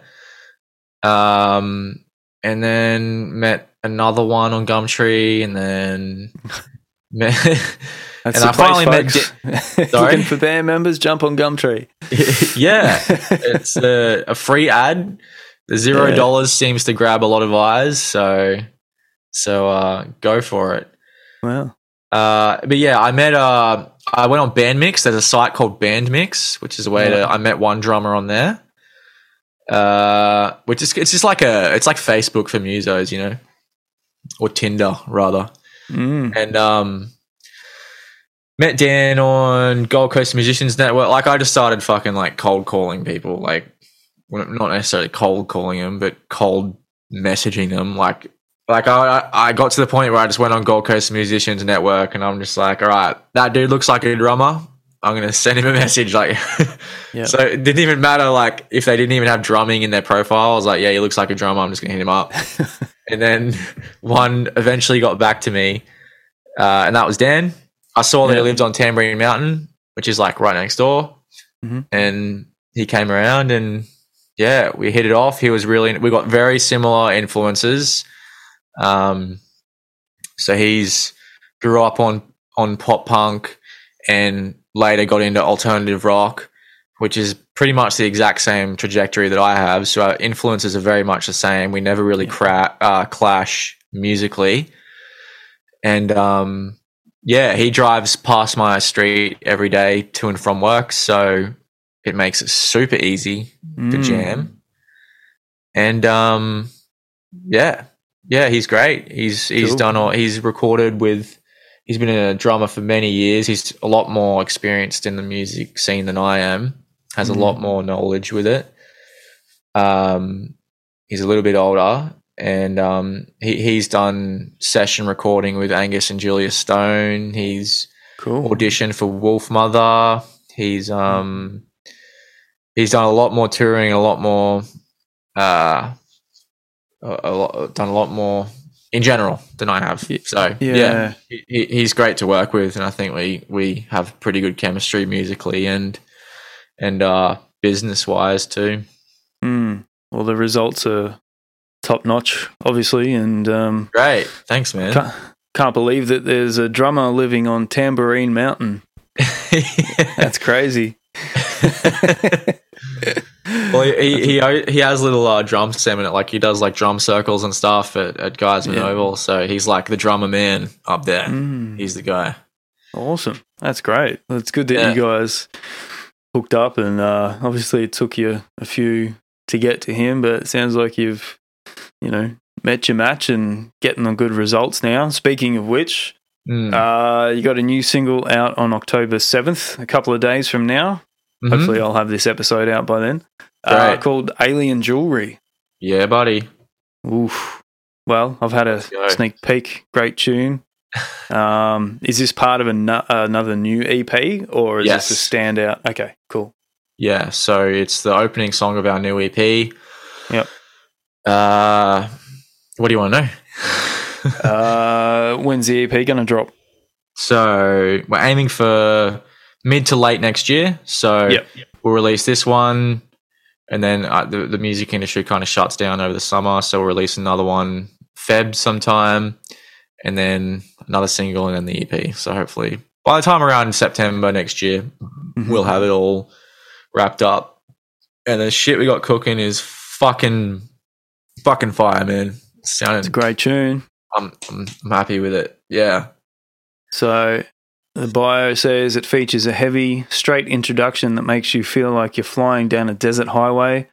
Um, and then met another one on Gumtree, and then met. That's and the I finally met folks. Sorry? Looking for band members, jump on Gumtree. yeah, it's a, a free ad. The zero Yeah. dollars seems to grab a lot of eyes, so so uh, go for it. Wow. Uh, but yeah, I met. Uh, I went on Bandmix. There's a site called Bandmix, which is a way to. I met one drummer on there. Uh, which is it's just like a it's like Facebook for musos, you know, or Tinder rather. Mm. and um met Dan on Gold Coast Musicians Network. Like I just started fucking like cold calling people, like not necessarily cold calling them, but cold messaging them. Like like I I got to the point where I just went on Gold Coast Musicians Network and I'm just like, all right, that dude looks like a drummer. I'm gonna send him a message. Like, Yep. so it didn't even matter. Like, if they didn't even have drumming in their profile, I was like, yeah, he looks like a drummer. I'm just gonna hit him up. And then one eventually got back to me, uh, and that was Dan. I saw that Yeah. he lived on Tamborine Mountain, which is like right next door. Mhm. And he came around, and yeah, we hit it off. He was really, we got very similar influences. Um, so he's grew up on on pop punk, and later got into alternative rock, which is pretty much the exact same trajectory that I have. So our influences are very much the same. We never really cra- uh, clash musically. And um, yeah, he drives past my street every day to and from work. So it makes it super easy to Mm. jam. And um, yeah, yeah, he's great. He's he's Cool. done all. He's recorded with. He's been a drummer for many years. He's a lot more experienced in the music scene than I am. Has a Mm. lot more knowledge with it. Um, he's a little bit older, and um, he he's done session recording with Angus and Julia Stone. He's Cool. auditioned for Wolfmother. He's um he's done a lot more touring, a lot more uh a, a lot, done a lot more in general than I have. So yeah. yeah, he, he- he's great to work with, and I think we we have pretty good chemistry musically and and uh business wise too. Mm. Well, the results are top notch, obviously, and um, Great, thanks, man. can't, can't believe that there's a drummer living on Tamborine Mountain. That's crazy. well, he he he has little uh, drum seminar, like he does like drum circles and stuff at, at Geissmann Yeah. Oval. So he's like the drummer man up there. Mm. He's the guy. Awesome. That's great. It's good that Yeah. you guys hooked up, and uh, obviously it took you a few to get to him, but it sounds like you've, you know, met your match and getting the good results now. Speaking of which, Mm. uh, you got a new single out on October 7th, a couple of days from now. Mhm. Hopefully, I'll have this episode out by then. Uh, called Alien Jewelry. yeah, buddy. Oof. Well, I've had a sneak peek. Great tune. Um, is this part of an- another new EP or is Yes. this a standout? Okay, cool. Yeah, so it's the opening song of our new EP. Yep. Uh, what do you want to know? Uh, when's the EP going to drop? So we're aiming for mid to late next year. So Yep. we'll release this one, and then uh, the the music industry kind of shuts down over the summer. So we'll release another one Feb sometime, and then another single, and then the EP. So hopefully by the time around September next year, Mhm. we'll have it all wrapped up. And the shit we got cooking is fucking fucking fire, man. It's a great tune. I'm, I'm I'm happy with it. Yeah. So the bio says it features a heavy, straight introduction that makes you feel like you're flying down a desert highway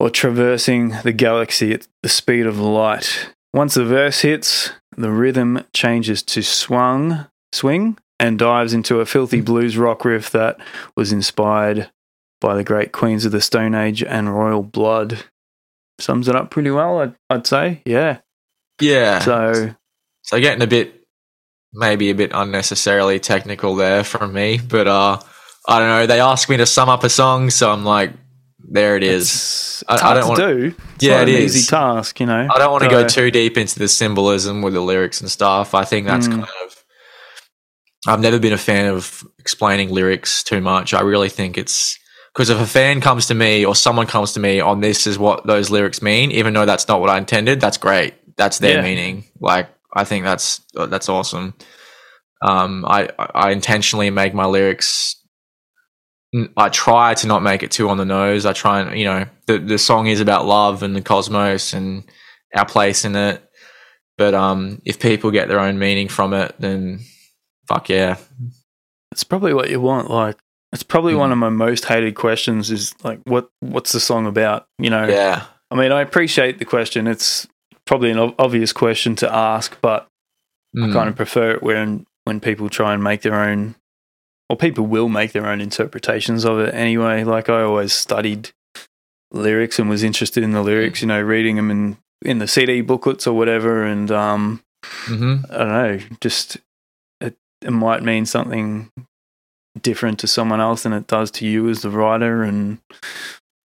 or traversing the galaxy at the speed of light. Once the verse hits, the rhythm changes to swung, swing, and dives into a filthy hmm. blues rock riff that was inspired by the great Queens of the Stone Age and Royal Blood. Sums it up pretty well, I'd, I'd say. Yeah. Yeah. So, So getting a bit, maybe a bit unnecessarily technical there from me, but uh, I don't know. They asked me to sum up a song, so I'm like, there it is. I- I don't to wanna- do. It's Yeah, it an is. easy task, you know. I don't want to go too deep into the symbolism with the lyrics and stuff. I think that's Mm. kind of. I've never been a fan of explaining lyrics too much. I really think it's because if a fan comes to me or someone comes to me on this is what those lyrics mean, even though that's not what I intended, that's great. That's their Yeah. meaning. Like I think that's that's awesome. Um, I I intentionally make my lyrics. I try to not make it too on the nose. I try and you know the the song is about love and the cosmos and our place in it. But um, if people get their own meaning from it, then fuck yeah, It's probably what you want. Like, it's probably Mm. one of my most hated questions is like, what what's the song about? You know, yeah, I mean, I appreciate the question. It's probably an obvious question to ask, but I Mm. kind of prefer it when when people try and make their own, or people will make their own interpretations of it anyway. Like I always studied lyrics and was interested in the lyrics. You know, reading them in in the CD booklets or whatever, and um, Mhm. I don't know, just it, it might mean something different to someone else than it does to you as the writer, and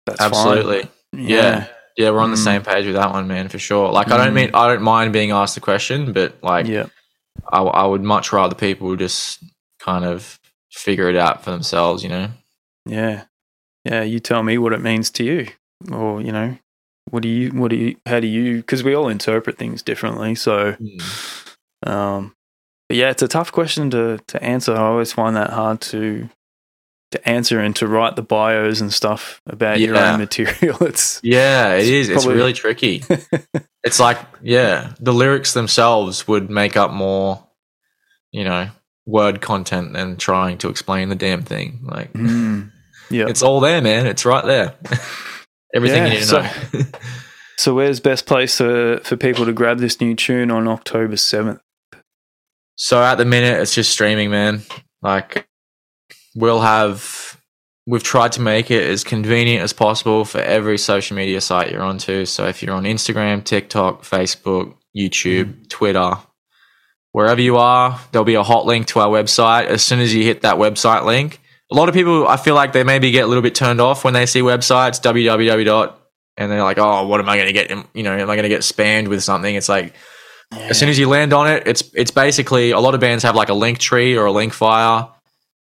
that's fine. absolutely. Yeah. Yeah, we're on the Mm. same page with that one, man, for sure. Like, I don't Mm. mean I don't mind being asked the question, but like, yeah, I, I would much rather people just kind of figure it out for themselves, you know. yeah, yeah. You tell me what it means to you, or you know, what do you, what do you, how do you? Because we all interpret things differently, so. Um, but yeah, it's a tough question to to answer. I always find that hard to to answer and to write the bios and stuff about your own material. It's Yeah, it It's is. It's really tricky. it's like, yeah, the lyrics themselves would make up more, you know, word content than trying to explain the damn thing. Like, Mm. Yeah. it's all there, man. It's right there. Everything Yeah, you need to so- know. So where's best place for, for people to grab this new tune on October 7th? So at the minute, it's just streaming, man. Like we'll have, we've tried to make it as convenient as possible for every social media site you're onto. So if you're on Instagram, TikTok, Facebook, YouTube, mm. Twitter, wherever you are, there'll be a hot link to our website. As soon as you hit that website link, a lot of people, I feel like they maybe get a little bit turned off when they see websites www. And they're like, oh, what am I going to get? You know, am I going to get spammed with something? It's like, as soon as you land on it, it's it's basically a lot of bands have like a Linktree or a Linkfire.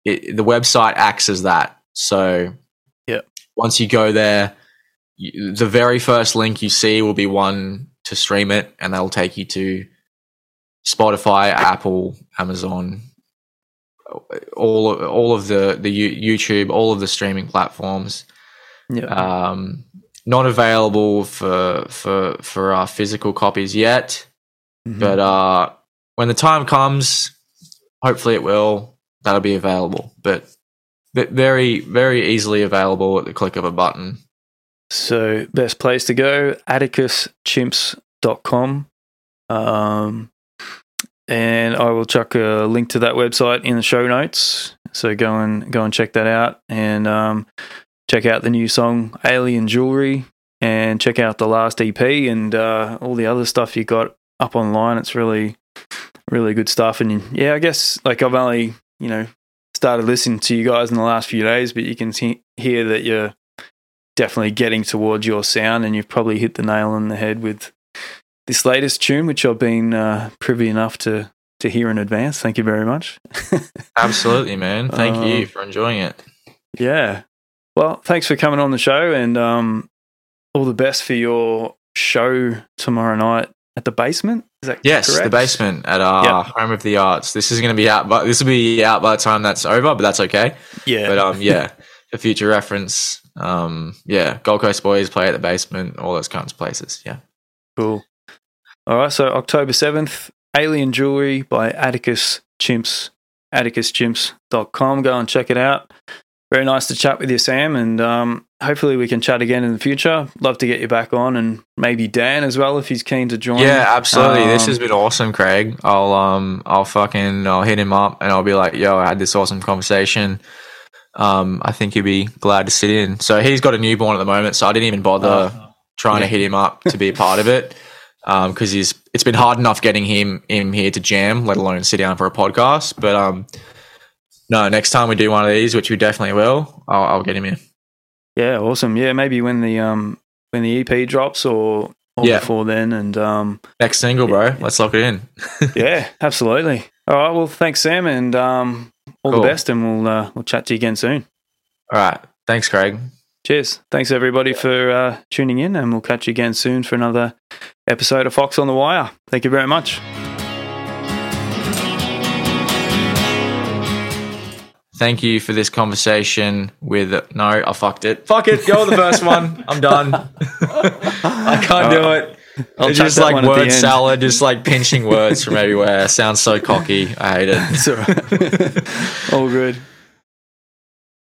It, the website acts as that. So, Yep. once you go there, you, the very first link you see will be one to stream it, and that'll take you to Spotify, Apple, Amazon, all of, all of the the YouTube, all of the streaming platforms Yeah. um, not available for for for our physical copies yet Mhm. but uh when the time comes hopefully it will that'll be available but very very easily available at the click of a button So, best place to go, atticuschimps.com. Um, and I will chuck a link to that website in the show notes. So go and go and check that out and um, check out the new song Alien Jewelry and check out the last EP and uh, all the other stuff you got up online. It's really, really good stuff. And yeah, I guess like I've only, you know, started listening to you guys in the last few days, but you can see, hear that you're definitely getting towards your sound, and you've probably hit the nail on the head with this latest tune, which I've been uh, privy enough to to hear in advance. Thank you very much. absolutely man thank you Um, for enjoying it yeah. Well, thanks for coming on the show, and um, all the best for your show tomorrow night at the basement. Yes correct? the basement at our Yep. home of the arts this is going to be out but this will be out by the time that's over but that's okay Yeah. but um yeah for future reference um yeah gold coast boys play at the basement all those kinds of places yeah Cool. All right, so October 7th, Alien Jewelry by Atticus Chimps, atticuschimps.com. Go and check it out. Very nice to chat with you, Sam, and um, hopefully we can chat again in the future. Love to get you back on, and maybe Dan as well if he's keen to join. Yeah, absolutely. this Um, has been awesome, Craig. I'll um I'll fucking I'll hit him up and I'll be like, yo, I had this awesome conversation. Um, I think he'd be glad to sit in. So he's got a newborn at the moment, so I didn't even bother trying to hit him up to be a part of it. Um, because he's it's been hard enough getting him him here to jam, let alone sit down for a podcast. But um, no, next time we do one of these, which we definitely will, I'll, I'll get him in. Yeah, awesome. Yeah, maybe when the um when the EP drops or, or Yeah. before then, and um Next single, bro. Let's lock it in. yeah, absolutely. All right, well, thanks, Sam, and um all Cool. the best, and we'll uh, we'll chat to you again soon. All right. Thanks, Craig. Cheers. Thanks everybody for uh, tuning in, and we'll catch you again soon for another episode of Fox on the Wire. Thank you very much. Thank you for this conversation with. No, I fucked it. Fuck it. Go with the first one. I'm done. I can't do it. I'll it's just like word salad, just like pinching words from everywhere. Sounds so cocky. I hate it. It's all right. all good.